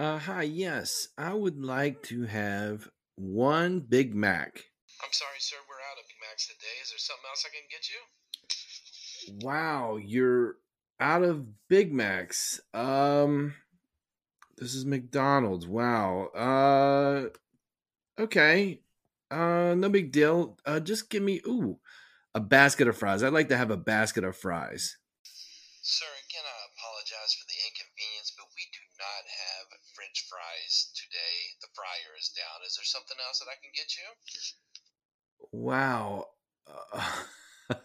Uh, hi, yes. I would like to have one Big Mac. I'm sorry, sir, we're out of Big Macs today. Is there something else I can get you? Wow, you're out of Big Macs. Um, this is McDonald's. Wow. Uh, okay. Uh, no big deal. Uh, just give me ooh a basket of fries. I'd like to have a basket of fries. Sir, again, I apologize for the inconvenience, but we do not have French fries today. The fryer is down. Is there something else that I can get you? Wow. Uh,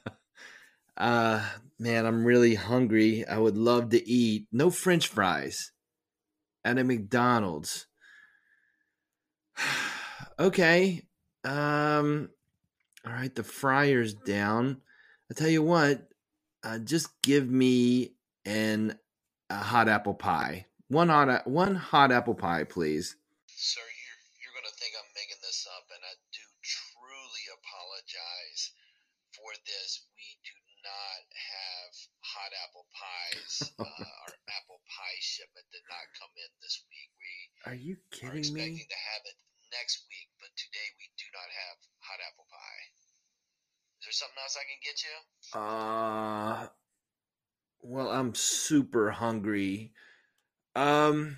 uh man, I'm really hungry. I would love to eat. No french fries at a McDonald's. okay. Um all right, the fryer's down. I tell you what, uh, just give me an a hot apple pie. One hot one hot apple pie, please. Sir, you're, you're going to think I'm making this up, and I do truly apologize for this. We do not have hot apple pies. Uh, our apple pie shipment did not come in this week. We Are you kidding are expecting me? to have it next week, but today we do not have hot apple pie. Is there something else I can get you? Uh well, I'm super hungry. Um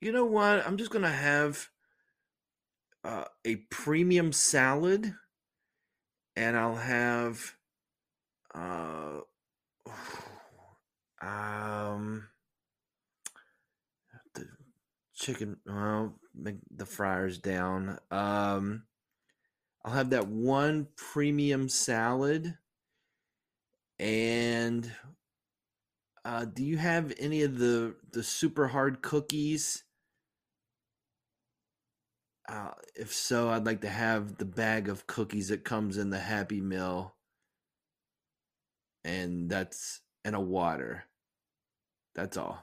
you know what? I'm just going to have uh, a premium salad and I'll have uh um the chicken well make the fryers down. Um I'll have that one premium salad. And uh, do you have any of the the super hard cookies? Uh, if so, I'd like to have the bag of cookies that comes in the Happy Meal, and that's and a water. That's all.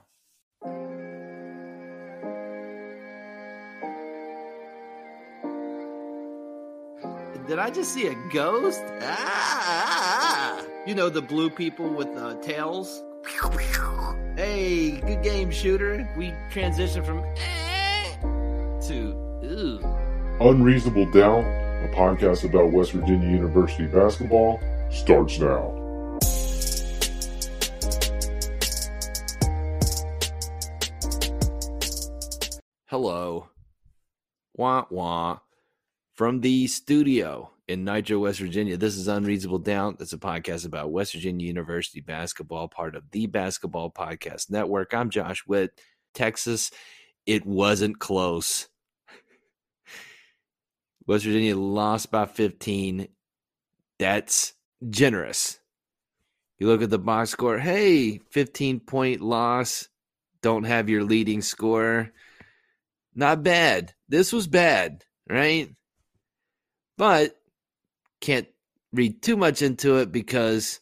Did I just see a ghost? Ah! You know the blue people with uh, tails. Hey, good game, shooter. We transition from eh to ooh. Unreasonable Doubt, a podcast about West Virginia University basketball, starts now. Wah wah. From the studio in Nitro, West Virginia. This is Unreasonable Doubt. That's a podcast about West Virginia University basketball, part of the Basketball Podcast Network. I'm Josh Witt. Texas, it wasn't close. West Virginia lost by 15. That's generous. You look at the box score. Hey, 15 point loss. Don't have your leading scorer. Not bad. This was bad, right? But can't read too much into it because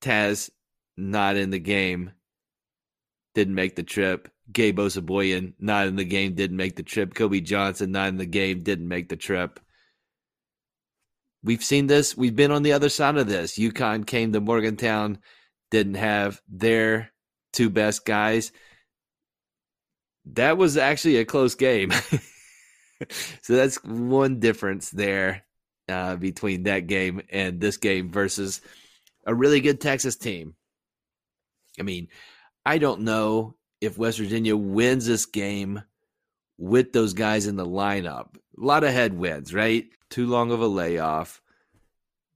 Taz not in the game. Didn't make the trip. Gabe Osabuohien not in the game. Didn't make the trip. Kobe Johnson not in the game. Didn't make the trip. We've seen this. We've been on the other side of this. UConn came to Morgantown, didn't have their two best guys. That was actually a close game. so that's one difference there uh, between that game and this game versus a really good Texas team. I mean, I don't know if West Virginia wins this game with those guys in the lineup. A lot of headwinds, right? Too long of a layoff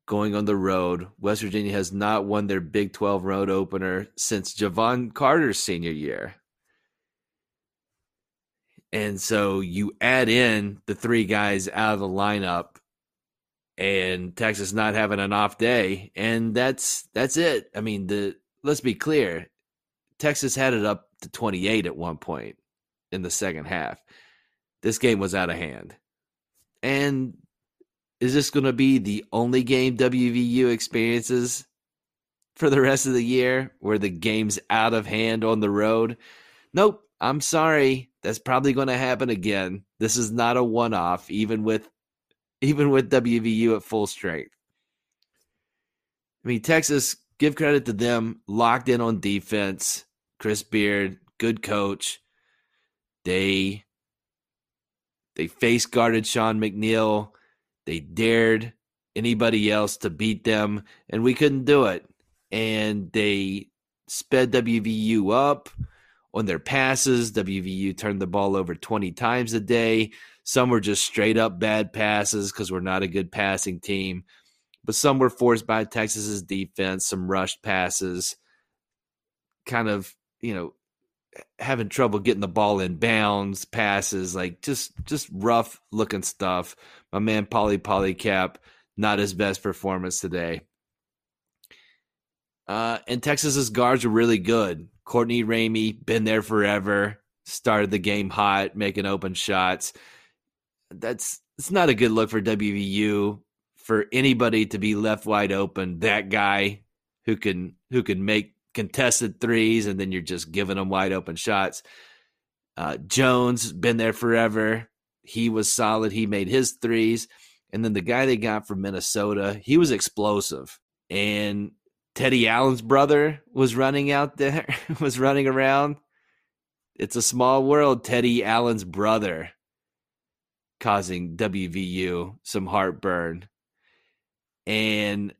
going on the road. West Virginia has not won their Big 12 road opener since Jevon Carter's senior year. And so you add in the three guys out of the lineup and Texas not having an off day and that's that's it. I mean, the let's be clear. Texas had it up to 28 at one point in the second half. This game was out of hand. And is this going to be the only game WVU experiences for the rest of the year where the game's out of hand on the road? Nope. I'm sorry. That's probably going to happen again. This is not a one-off even with even with WVU at full strength. I mean, Texas, give credit to them, locked in on defense. Chris Beard, good coach. They they face guarded Sean McNeil they dared anybody else to beat them, and we couldn't do it. And they sped WVU up on their passes. WVU turned the ball over 20 times a day. Some were just straight up bad passes because we're not a good passing team. But some were forced by Texas's defense, some rushed passes, kind of, you know, having trouble getting the ball in bounds, passes, like just just rough looking stuff. My man Pauly Paulicap, not his best performance today. Uh, and Texas's guards are really good. Courtney Ramey, been there forever, started the game hot, making open shots. That's it's not a good look for WVU for anybody to be left wide open. That guy who can who can make contested threes and then you're just giving them wide open shots. Uh, Jones been there forever. He was solid. He made his threes. And then the guy they got from Minnesota, he was explosive. And Teddy Allen's brother was running out there, was running around. It's a small world. Teddy Allen's brother causing WVU some heartburn. And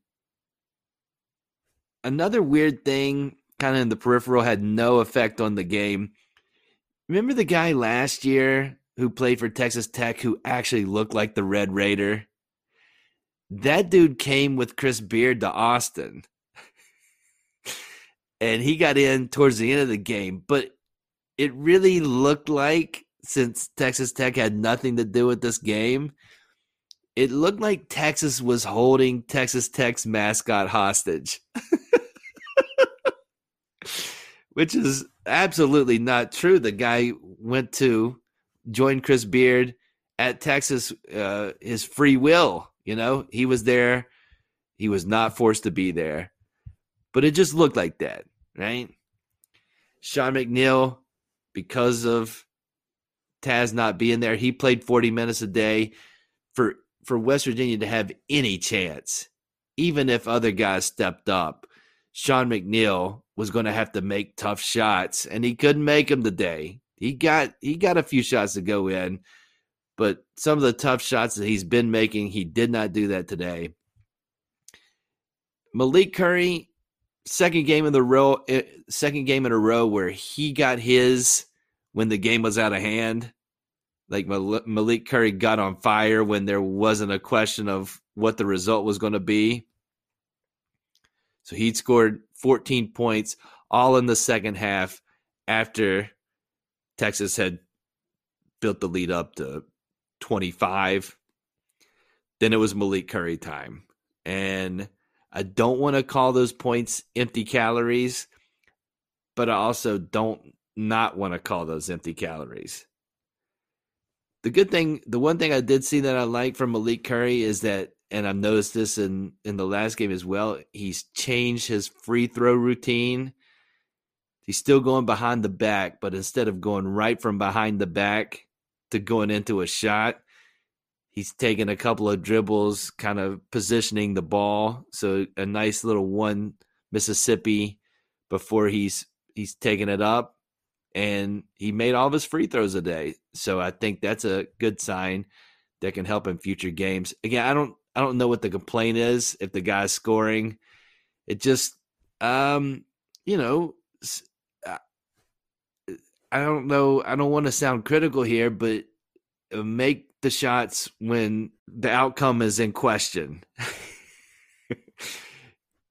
another weird thing, kind of in the peripheral, had no effect on the game. Remember the guy last year who played for Texas Tech who actually looked like the Red Raider. That dude came with Chris Beard to Austin. And he got in towards the end of the game, but it really looked like since Texas Tech had nothing to do with this game, it looked like Texas was holding Texas Tech's mascot hostage. Which is absolutely not true. The guy went to join Chris Beard at Texas, uh, his free will. You know, he was there. He was not forced to be there, but it just looked like that, right? Sean McNeil, because of Taz not being there, he played 40 minutes a day for for West Virginia to have any chance, even if other guys stepped up. Sean McNeil was going to have to make tough shots, and he couldn't make them today. He got he got a few shots to go in, but some of the tough shots that he's been making, he did not do that today. Malik Curry, second game in the row, eh, second game in a row where he got his when the game was out of hand. Like Malik Curry got on fire when there wasn't a question of what the result was going to be. So he'd scored 14 points all in the second half after Texas had built the lead up to 25. Then it was Malik Curry time. And I don't want to call those points empty calories, but I also don't not want to call those empty calories. The good thing, the one thing I did see that I like from Malik Curry is that, and I've noticed this in in the last game as well, he's changed his free throw routine He's still going behind the back, but instead of going right from behind the back to going into a shot, he's taking a couple of dribbles, kind of positioning the ball. So a nice little one Mississippi before he's he's taking it up. And he made all of his free throws a day. So I think that's a good sign that can help in future games. Again, I don't I don't know what the complaint is if the guy's scoring It just, um, you know, I don't know. I don't want to sound critical here, but make the shots when the outcome is in question.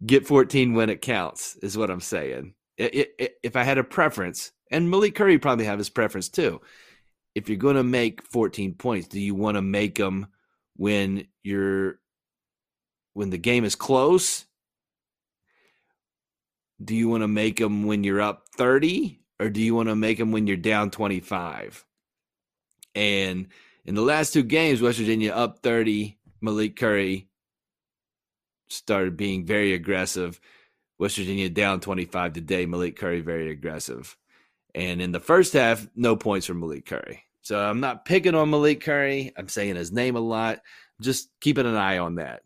Get 14 when it counts, is what I'm saying. If I had a preference, and Malik Curry probably have his preference too. If you're going to make 14 points, do you want to make them when you're when the game is close? Do you want to make them when you're up 30 or do you want to make them when you're down 25? And in the last two games, West Virginia up 30, Malik Curry started being very aggressive. West Virginia down 25 today, Malik Curry very aggressive. And in the first half, no points from Malik Curry. So I'm not picking on Malik Curry. I'm saying his name a lot. Just keeping an eye on that.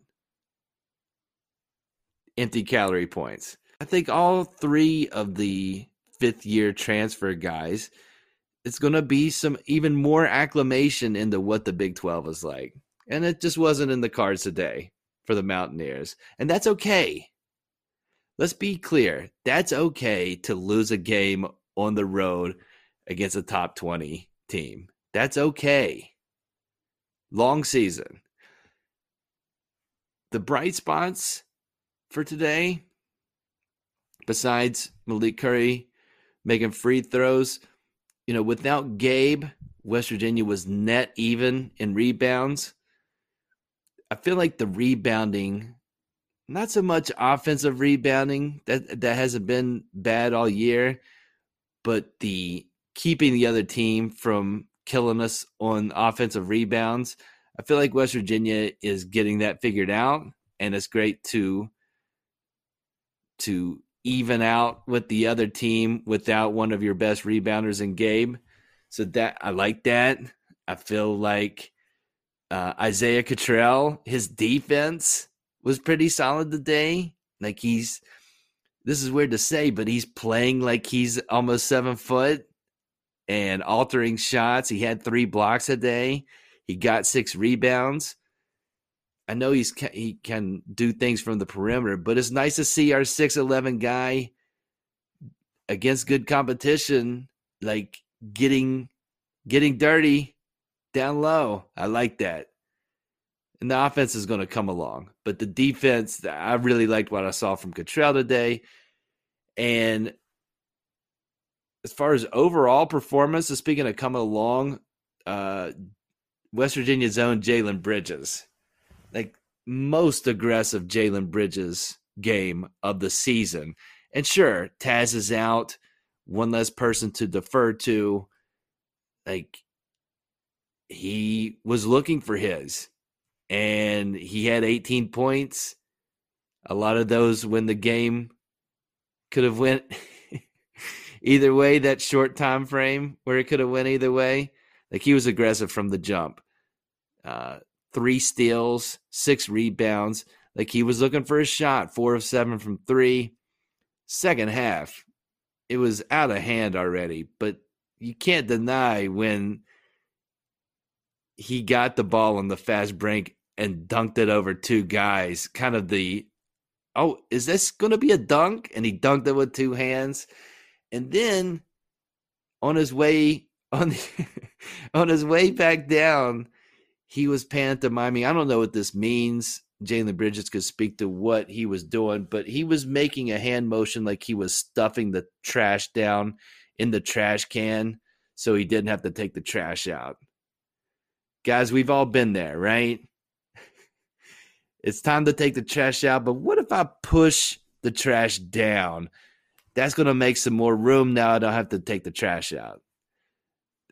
Empty calorie points. I think all three of the fifth year transfer guys, it's going to be some even more acclamation into what the Big 12 is like. And it just wasn't in the cards today for the Mountaineers. And that's okay. Let's be clear. That's okay to lose a game on the road against a top 20 team. That's okay. Long season. The bright spots for today, besides Malik Curry making free throws, you know, without Gabe, West Virginia was net even in rebounds. I feel like the rebounding, not so much offensive rebounding, that that hasn't been bad all year, but the keeping the other team from killing us on offensive rebounds. I feel like West Virginia is getting that figured out, and it's great to to even out with the other team without one of your best rebounders in Gabe. So that I like that. I feel like uh, Isaiah Cottrell, his defense was pretty solid today. Like he's this is weird to say, but he's playing like he's almost seven foot and altering shots. He had three blocks a day. He got six rebounds. I know he's he can do things from the perimeter, but it's nice to see our six eleven guy against good competition, like getting getting dirty down low. I like that. And the offense is going to come along, but the defense, I really liked what I saw from Cottrell today. And as far as overall performance, speaking of coming along, uh, West Virginia's own Jalen Bridges, like most aggressive Jalen Bridges game of the season. And sure, Taz is out, one less person to defer to. Like he was looking for his, and he had 18 points. A lot of those when the game could have went either way. That short time frame where it could have went either way. Like he was aggressive from the jump. Uh, three steals, six rebounds. Like he was looking for a shot, four of seven from three. Second half, it was out of hand already, but you can't deny when he got the ball on the fast break and dunked it over two guys. Kind of the, oh, is this going to be a dunk? And he dunked it with two hands. And then on his way on on his way back down, he was pantomiming. I don't know what this means. Jalen Bridges could speak to what he was doing, but he was making a hand motion like he was stuffing the trash down in the trash can so he didn't have to take the trash out. Guys, we've all been there, right? it's time to take the trash out, but what if I push the trash down? That's going to make some more room now. I don't have to take the trash out.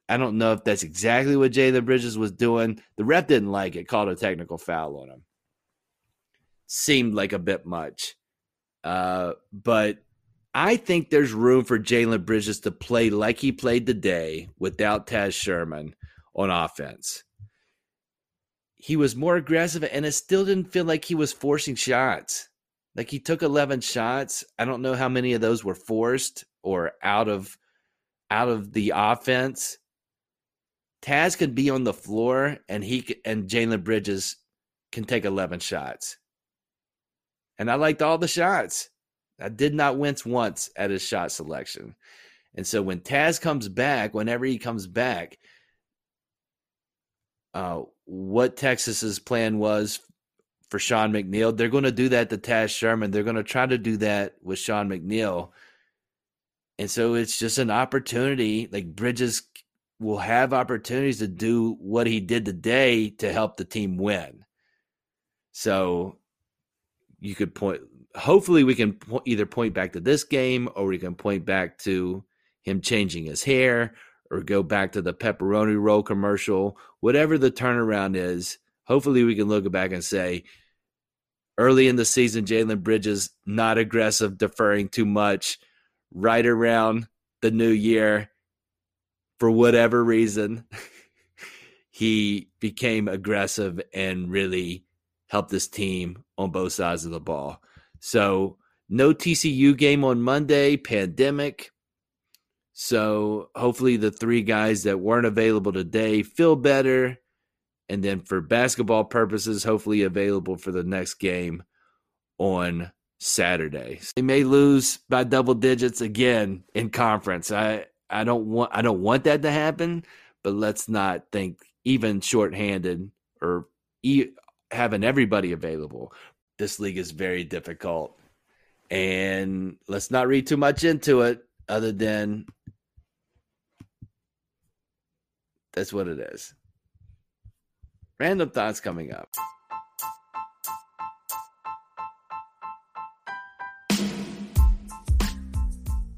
I don't know if that's exactly what Jalen Bridges was doing. The ref didn't like it, called a technical foul on him. Seemed like a bit much. Uh, but I think there's room for Jalen Bridges to play like he played today without Taz Sherman on offense. He was more aggressive, and it still didn't feel like he was forcing shots. Like he took 11 shots. I don't know how many of those were forced or out of out of the offense Taz can be on the floor and he and Jalen Bridges can take 11 shots. And I liked all the shots. I did not wince once at his shot selection. And so when Taz comes back, whenever he comes back, uh, what Texas's plan was for Sean McNeil, they're going to do that to Taz Sherman. They're going to try to do that with Sean McNeil. And so it's just an opportunity. Like Bridges will have opportunities to do what he did today to help the team win. So you could point, hopefully, we can po- either point back to this game or we can point back to him changing his hair or go back to the pepperoni roll commercial, whatever the turnaround is. Hopefully, we can look back and say, early in the season, Jalen Bridges not aggressive, deferring too much. Right around the new year, for whatever reason, he became aggressive and really helped his team on both sides of the ball. So, no TCU game on Monday, pandemic. So, hopefully, the three guys that weren't available today feel better. And then, for basketball purposes, hopefully, available for the next game on Saturday. They may lose by double digits again in conference. I I don't want I don't want that to happen, but let's not think even shorthanded or e- having everybody available. This league is very difficult. And let's not read too much into it other than that's what it is. Random thoughts coming up.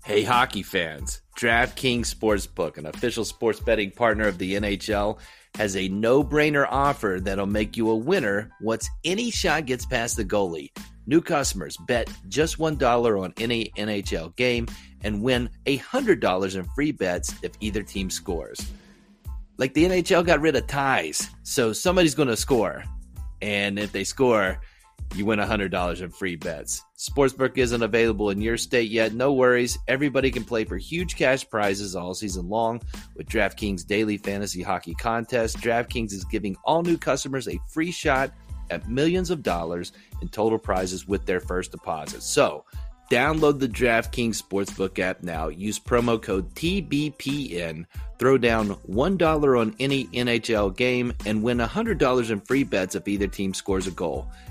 Hey, hockey fans. DraftKings Sportsbook, an official sports betting partner of the NHL, has a no brainer offer that'll make you a winner once any shot gets past the goalie. New customers bet just $1 on any NHL game and win $100 in free bets if either team scores. Like the NHL got rid of ties, so somebody's going to score. And if they score, you win $100 in free bets. Sportsbook isn't available in your state yet. No worries. Everybody can play for huge cash prizes all season long with DraftKings Daily Fantasy Hockey Contest. DraftKings is giving all new customers a free shot at millions of dollars in total prizes with their first deposit. So, Download the DraftKings Sportsbook app now. Use promo code TBPN. Throw down $1 on any NHL game and win $100 in free bets if either team scores a goal.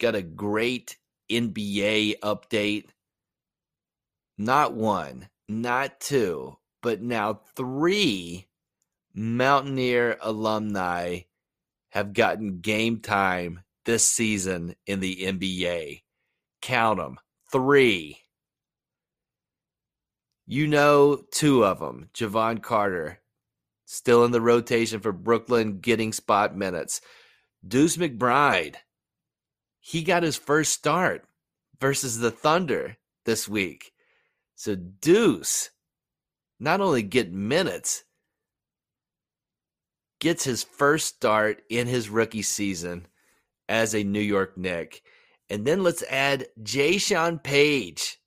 Got a great NBA update. Not one, not two, but now three Mountaineer alumni have gotten game time this season in the NBA. Count them. Three. You know two of them. Jevon Carter, still in the rotation for Brooklyn, getting spot minutes. Deuce McBride, he got his first start versus the Thunder this week. So Deuce not only get minutes, gets his first start in his rookie season as a New York Knick. And then let's add Jaysean Paige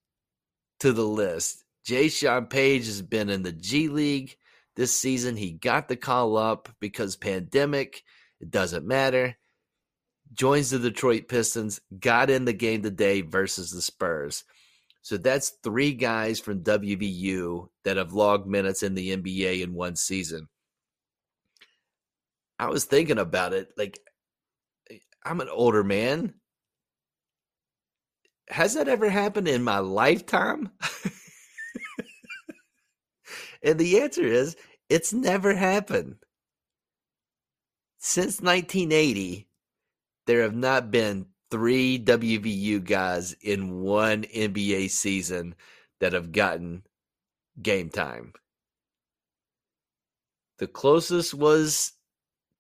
to the list. Jaysean Paige has been in the G League this season. He got the call up because pandemic. It doesn't matter. Joins the Detroit Pistons, got in the game today versus the Spurs. So that's three guys from WVU that have logged minutes in the NBA in one season. I was thinking about it. Like, eh, I'm an older man. Has that ever happened in my lifetime? and the answer is it's never happened. Since 1980, there have not been three WVU guys in one NBA season that have gotten game time. The closest was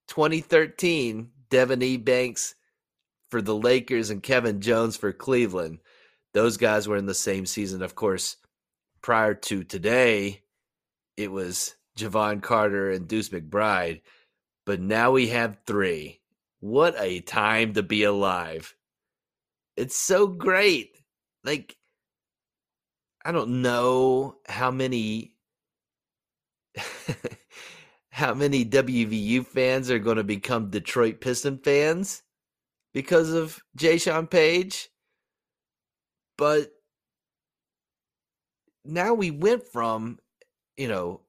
2013, Devin E. Banks for the Lakers and Kevin Jones for Cleveland. those guys were in the same season. Of course, prior to today, it was Jevon Carter and Deuce McBride. But now we have three. What a time to be alive. It's so great. Like, I don't know how many how many WVU fans are going to become Detroit Piston fans because of Jaysean Paige. But now we went from, you know,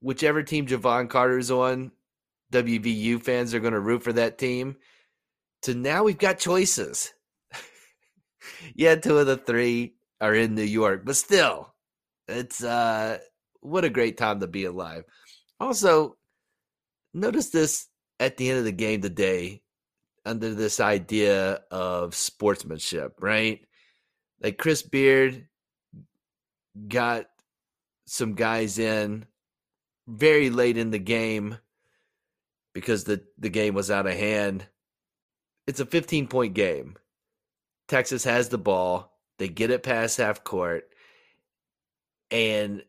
whichever team Jevon Carter's on, WVU fans are going to root for that team, to now we've got choices. yeah, two of the three are in New York, but still, it's uh what a great time to be alive. Also, notice this at the end of the game today under this idea of sportsmanship, right? Like Chris Beard got some guys in very late in the game because the, the game was out of hand. It's a 15 point game. Texas has the ball. They get it past half court. And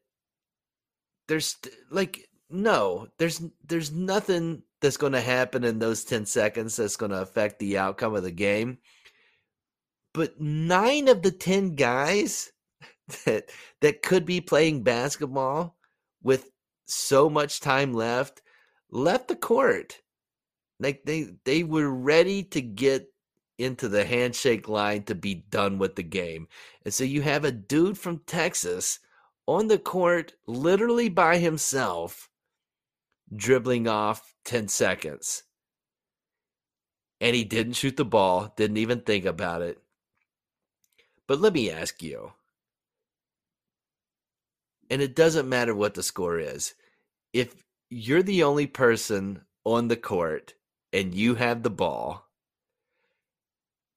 there's like no, there's there's nothing that's going to happen in those 10 seconds that's going to affect the outcome of the game. But 9 of the 10 guys that that could be playing basketball with so much time left left the court. Like they they were ready to get into the handshake line to be done with the game. And so you have a dude from Texas on the court literally by himself dribbling off 10 seconds. And he didn't shoot the ball, didn't even think about it. But let me ask you, and it doesn't matter what the score is, if you're the only person on the court and you have the ball,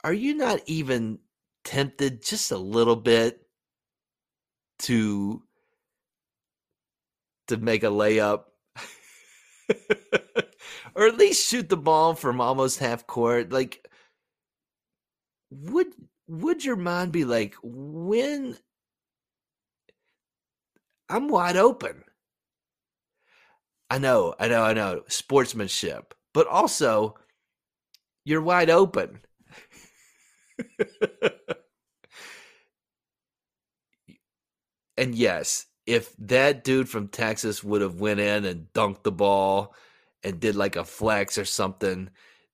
are you not even tempted just a little bit to to make a layup? Or at least shoot the ball from almost half court? Like would would your mind be like when I'm wide open I know, I know, I know. Sportsmanship. But also, you're wide open. and yes, if that dude from Texas would have went in and dunked the ball and did like a flex or something,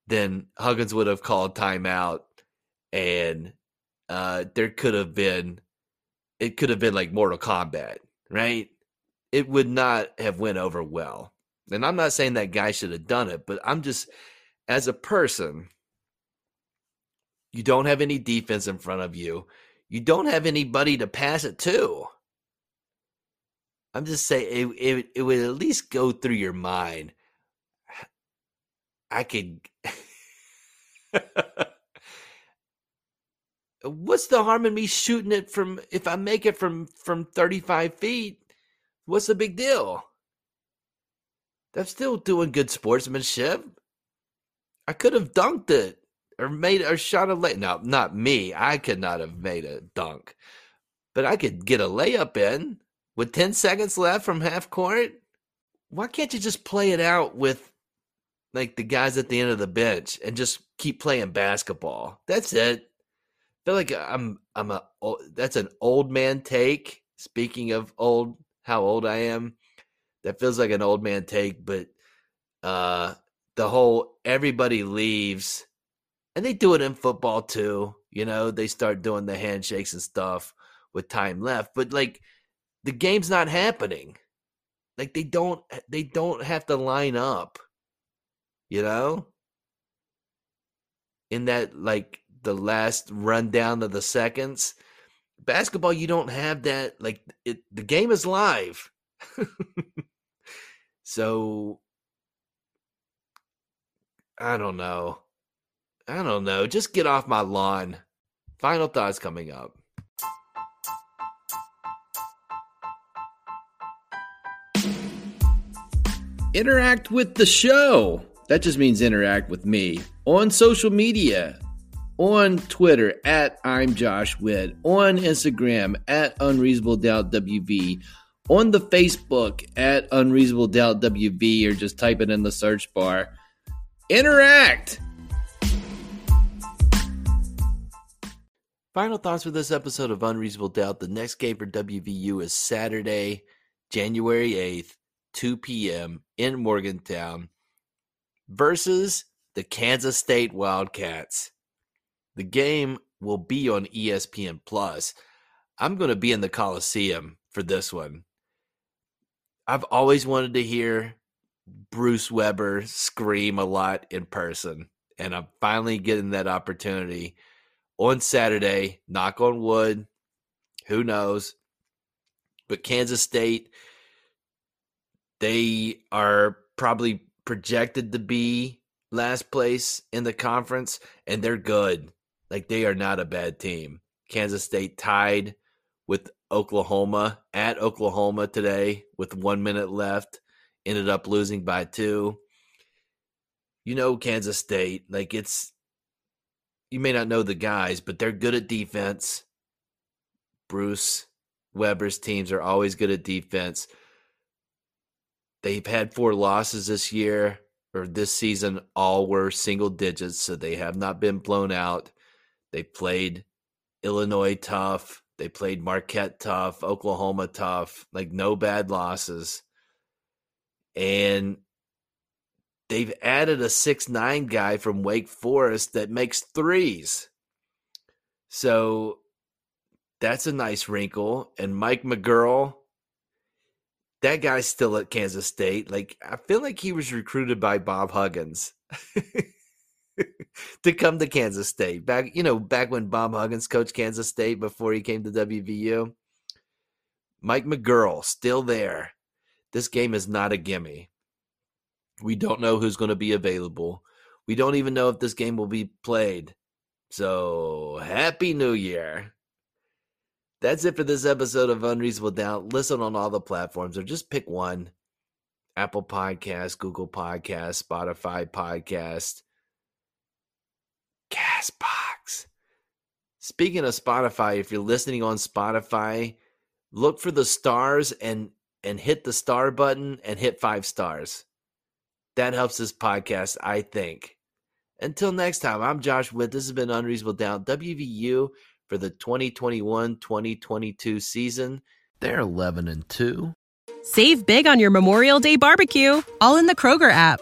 then Huggins would have called timeout and uh there could have been it could have been like Mortal Kombat, right? It would not have went over well. And I'm not saying that guy should have done it, but I'm just as a person, you don't have any defense in front of you. You don't have anybody to pass it to. I'm just saying it, it, it would at least go through your mind. I could What's the harm in me shooting it from if I make it from from 35 feet? What's the big deal? That's still doing good sportsmanship. I could have dunked it or made or shot a lay. No, not me. I could not have made a dunk, but I could get a layup in with 10 seconds left from half court. Why can't you just play it out with like the guys at the end of the bench and just keep playing basketball? That's it. I feel like I'm I'm a that's an old man take. Speaking of old how old I am. That feels like an old man take, but uh the whole everybody leaves and they do it in football too. You know, they start doing the handshakes and stuff with time left, but like the game's not happening. Like they don't they don't have to line up. You know? In that like the last rundown of the seconds, basketball you don't have that like it the game is live. So i don't know. I don't know. Just get off my lawn. Final thoughts coming up. Interact with the show. That just means interact with me on social media on Twitter at I'm Josh Witt, on Instagram at Unreasonable Doubt WV, on the Facebook at Unreasonable Doubt WV, or just type it in the search bar. Interact! Final thoughts for this episode of Unreasonable Doubt. The next game for WVU is Saturday, January 8th, 2 p.m. in Morgantown versus the Kansas State Wildcats. The game will be on ESPN Plus. I'm going to be in the Coliseum for this one. I've always wanted to hear Bruce Weber scream a lot in person, and I'm finally getting that opportunity on Saturday. Knock on wood. Who knows? But Kansas State, they are probably projected to be last place in the conference, and they're good. Like they are not a bad team. Kansas State tied with Oklahoma at Oklahoma today with one minute left. Ended up losing by two. You know, Kansas State, like it's, you may not know the guys, but they're good at defense. Bruce Weber's teams are always good at defense. They've had four losses this year or this season. All were single digits, so they have not been blown out. They played Illinois tough. They played Marquette tough, Oklahoma tough, like no bad losses. And they've added a six nine guy from Wake Forest that makes threes. So that's a nice wrinkle. And Mike McGuirl, that guy's still at Kansas State. Like I feel like he was recruited by Bob Huggins. to come to Kansas State. Back, you know, back when Bob Huggins coached Kansas State before he came to WVU. Mike McGuirl still there. This game is not a gimme. We don't know who's going to be available. We don't even know if this game will be played. So, Happy New Year. That's it for this episode of Unreasonable Doubt. Listen on all the platforms or just pick one Apple Podcast, Google Podcast, Spotify Podcast. Castbox. Speaking of Spotify, if you're listening on Spotify, look for the stars and and hit the star button and hit five stars. That helps this podcast, I think. Until next time, I'm Josh Witt. This has been Unreasonable Doubt WVU for the 2021-2022 season. They're 11 and 2. Save big on your Memorial Day barbecue, all in the Kroger app.